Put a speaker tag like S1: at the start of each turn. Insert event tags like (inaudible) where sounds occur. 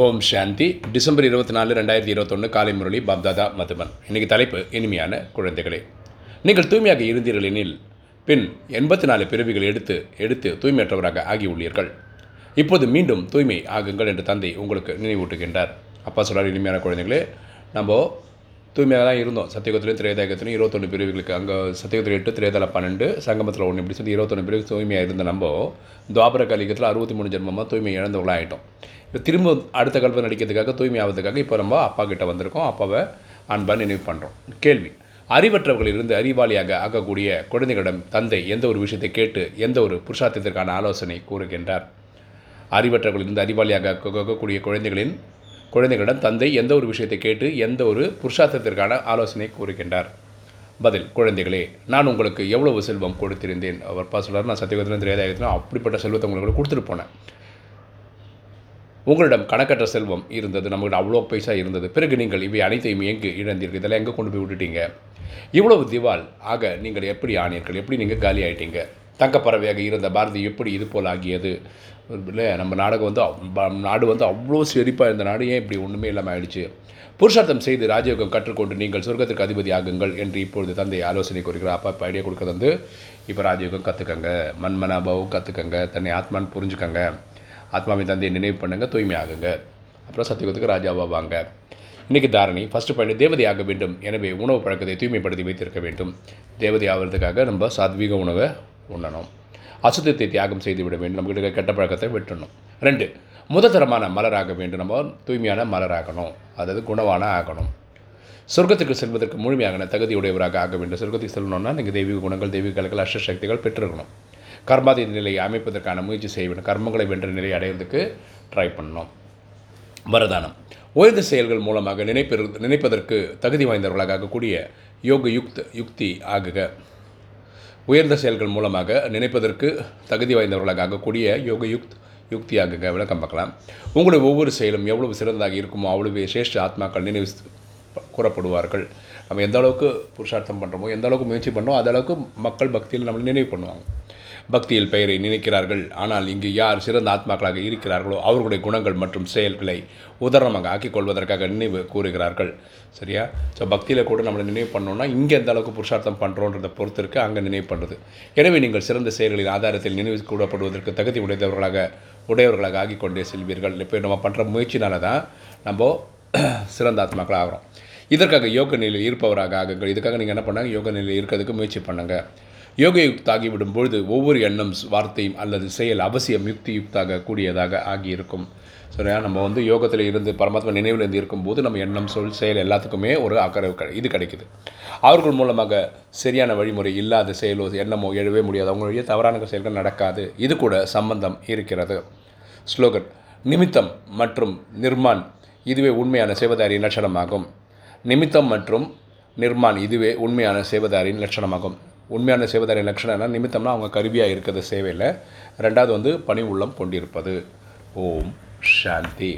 S1: ஓம் சாந்தி. December இருபத்தி நாலு ரெண்டாயிரத்தி இருபத்தொன்று காலை முரளி பாப்தாதா மதுமன் இன்றைக்கி தலைப்பு இனிமையான குழந்தைகளே. நீங்கள் தூய்மையாக இருந்தீர்கள் எனில் பின் எண்பத்தி நாலு பிறவிகள் எடுத்து எடுத்து தூய்மையற்றவராக ஆகியுள்ளீர்கள். இப்போது மீண்டும் தூய்மை ஆகுங்கள் என்று தந்தை உங்களுக்கு நினைவூட்டுகின்றார். அப்பா சொல்கிறார் இனிமையான குழந்தைகளே நம்ம தூய்மையாக தான் இருந்தோம். சத்தியகுத்திலையும் திரேதாயகத்திலையும் இருபத்தொன்று பிரிவுகளுக்கு அங்கே சத்தியகுத்திரம் எட்டு திரேதால பன்னெண்டு சங்கமத்தில் ஒன்று இப்படி சொல்லி இருபத்தொன்று பிரிவு தூய்மையாக இருந்த நம்ம துவாபர கலிகத்தில் அறுபத்தி மூணு ஜென்மமாக தூய்மை இழந்தவங்களாக ஆகிட்டோம் இப்போ திரும்ப அடுத்த கல்வி நடிக்கிறதுக்காக தூய்மை ஆகிறதுக்காக இப்போ நம்ம அப்பா கிட்ட வந்திருக்கோம். அப்பாவை அன்பாக நினைவு பண்ணுறோம் கேள்வி அறிவற்றவர்களிலிருந்து அறிவாளியாக ஆகக்கூடிய குழந்தைகளிடம் தந்தை எந்த ஒரு விஷயத்தை கேட்டு எந்த ஒரு புருஷார்த்தத்திற்கான ஆலோசனை கூறுகின்றார்? அறிவற்றவர்களிலிருந்து அறிவாளியாக ஆகக்கூடிய குழந்தைகளின் குழந்தைகளிடம் தந்தை எந்த ஒரு விஷயத்தை கேட்டு எந்த ஒரு புருஷார்த்தத்திற்கான ஆலோசனை கூறுகின்றார். பதில் குழந்தைகளே நான் உங்களுக்கு எவ்வளவு செல்வம் கொடுத்திருந்தேன். அவர் பா சொல்கிறார் நான் சத்தியகத்திலும் திரேதாயத்திலும் அப்படிப்பட்ட செல்வத்தை உங்களுக்கு கொடுத்துட்டு போனேன். உங்களிடம் கணக்கற்ற செல்வம் இருந்தது நம்மகிட்ட அவ்வளோ பைசா இருந்தது. பிறகு நீங்கள் இவை அனைத்தையும் எங்கு இழந்தீர்கள்? இதெல்லாம் எங்கே கொண்டு போய் விட்டுட்டீங்க? இவ்வளவு திவால் ஆக நீங்கள் எப்படி ஆனீர்கள்? எப்படி நீங்கள் காலி ஆகிட்டீங்க தங்கப்பறவையாக இருந்த பாரதி எப்படி இது போல் ஆகியது? இல்லை நம்ம நாடகம் வந்து ப- நாடு வந்து அவ்வளோ செழிப்பாக இருந்த நாடு. ஏன் இப்படி ஒன்றுமே இல்லாமல் ஆயிடுச்சு? புருஷார்த்தம் செய்து ராஜயோகம் கற்றுக்கொண்டு நீங்கள் சொர்க்கத்திற்கு அதிபதி ஆகுங்கள் என்று இப்பொழுது தந்தை ஆலோசனை கூறுகிறார். அப்பா இப்போ ஐடியா கொடுக்குறது வந்து இப்போ ராஜயோகம் கற்றுக்கங்க மண்மனாபாவும் கற்றுக்கங்க தன்னை ஆத்மான்னு புரிஞ்சுக்கங்க. ஆத்மாவின் தந்தையை நினைவு பண்ணுங்க. தூய்மை ஆகுங்க. அப்புறம் சத்தியகுத்துக்கு ராஜாவா வாங்க. இன்னைக்கு தாரணி ஃபஸ்ட்டு பாயிண்ட் தேவதை ஆக வேண்டும். எனவே உணவு பழக்கத்தை தூய்மைப்படுத்தி வைத்திருக்க வேண்டும். தேவதை ஆகிறதுக்காக நம்ம சாத்வீக உணவை உண்ணணும். அசுத்தத்தை தியாகம் செய்து விட வேண்டும். நம்மகிட்ட கெட்ட பழக்கத்தை விட்டுணும் ரெண்டு முதத்தரமான மலராக வேண்டும். நம்ம தூய்மையான மலராகணும். அதாவது குணவான ஆகணும். சொர்க்கத்துக்கு செல்வதற்கு முழுமையான தகுதியுடையவராக ஆக வேண்டும். சொர்க்கத்துக்கு செல்லணும்னா நீங்கள் தெய்வீக குணங்கள் தெய்வீக கலைகள் அஷ்டசக்திகள் பெற்றிருக்கணும். கர்மாதி நிலையை அமைப்பதற்கான முயற்சி செய்ய வேண்டும் கர்மங்களை வென்ற நிலையை அடைவதற்கு ட்ரை பண்ணணும். வரதானம். உயர்ந்த செயல்கள் மூலமாக நினைப்பெரு நினைப்பதற்கு தகுதி வாய்ந்தவர்களாக ஆகக்கூடிய யோக யுக்த யுக்தி ஆகுக. உயர்ந்த செயல்கள் மூலமாக நினைப்பதற்கு தகுதி வாய்ந்தவர்களாக ஆகக்கூடிய யோக யுக்த் யுக்தியாக விளக்கம் பார்க்கலாம். உங்களுடைய ஒவ்வொரு செயலும் எவ்வளவு சிறந்ததாக இருக்குமோ அவ்வளவு சிரேஷ்ட ஆத்மாக்கள் நினைவு கூறப்படுவார்கள். நம்ம எந்த அளவுக்கு புருஷார்த்தம் பண்ணுறோமோ எந்த அளவுக்கு முயற்சி பண்ணுறோம் அந்த அளவுக்கு மக்கள் பக்தியில் நம்மளை நினைவு பண்ணுவாங்க. பக்தியில் பெயரை நினைக்கிறார்கள். ஆனால் இங்கு யார் சிறந்த ஆத்மாக்களாக இருக்கிறார்களோ அவர்களுடைய குணங்கள் மற்றும் செயல்களை உதாரணமாக ஆக்கிக் கொள்வதற்காக நினைவு கூறுகிறார்கள். சரியா? ஸோ பக்தியில் கூட நம்மளை நினைவு பண்ணோம்னா இங்கே எந்த அளவுக்கு புருஷார்த்தம் பண்ணுறோன்றதை பொறுத்தருக்கு அங்கே நினைவு பண்ணுறது எனவே நீங்கள் சிறந்த செயல்களின் ஆதாரத்தில் நினைவு கூடப்படுவதற்கு தகுதி உடையவர்களாக உடையவர்களாக ஆகிக் கொண்டே செல்வீர்கள். இப்போ நம்ம பண்ணுற முயற்சினால தான் நம்ம (clears throat) சிறந்த ஆத்மாக்கள் ஆகிறோம். இதற்காக யோக நிலையில் இருப்பவராக ஆகுங்கள். இதுக்காக நீங்கள் என்ன பண்ணாங்க? யோக நிலையில் இருக்கிறதுக்கு முயற்சி பண்ணுங்கள் யோகயுக்தாகிவிடும் பொழுது ஒவ்வொரு எண்ணம் வார்த்தையும் அல்லது செயல் அவசியம் யுக்தி யுக்தாக கூடியதாக ஆகியிருக்கும். சரியா? நம்ம வந்து யோகத்தில் இருந்து பரமாத்மா நினைவில் இருந்து இருக்கும்போது நம்ம எண்ணம் சொல் செயல் எல்லாத்துக்குமே ஒரு அக்கறை கிடை- இது கிடைக்குது. அவர்கள் மூலமாக சரியான வழிமுறை இல்லாத செயலோ எண்ணமோ எழவே முடியாது. அவங்களுடைய தவறான செயல்கள் நடக்காது. இது கூட சம்பந்தம் இருக்கிறது. ஸ்லோகன் நிமித்தம் மற்றும் நிர்மான் இதுவே உண்மையான சேவதாரியின் லட்சணமாகும். நிமித்தம் மற்றும் நிர்மான் இதுவே உண்மையான சேவதாரியின் லட்சணமாகும். உண்மையான சேவதாரி லட்சணம் என்ன நிமித்தம்னா அவங்க கருவியாக இருக்கிற சேவையில். ரெண்டாவது வந்து பணி உள்ளம் கொண்டிருப்பது. ஓம் சாந்தி.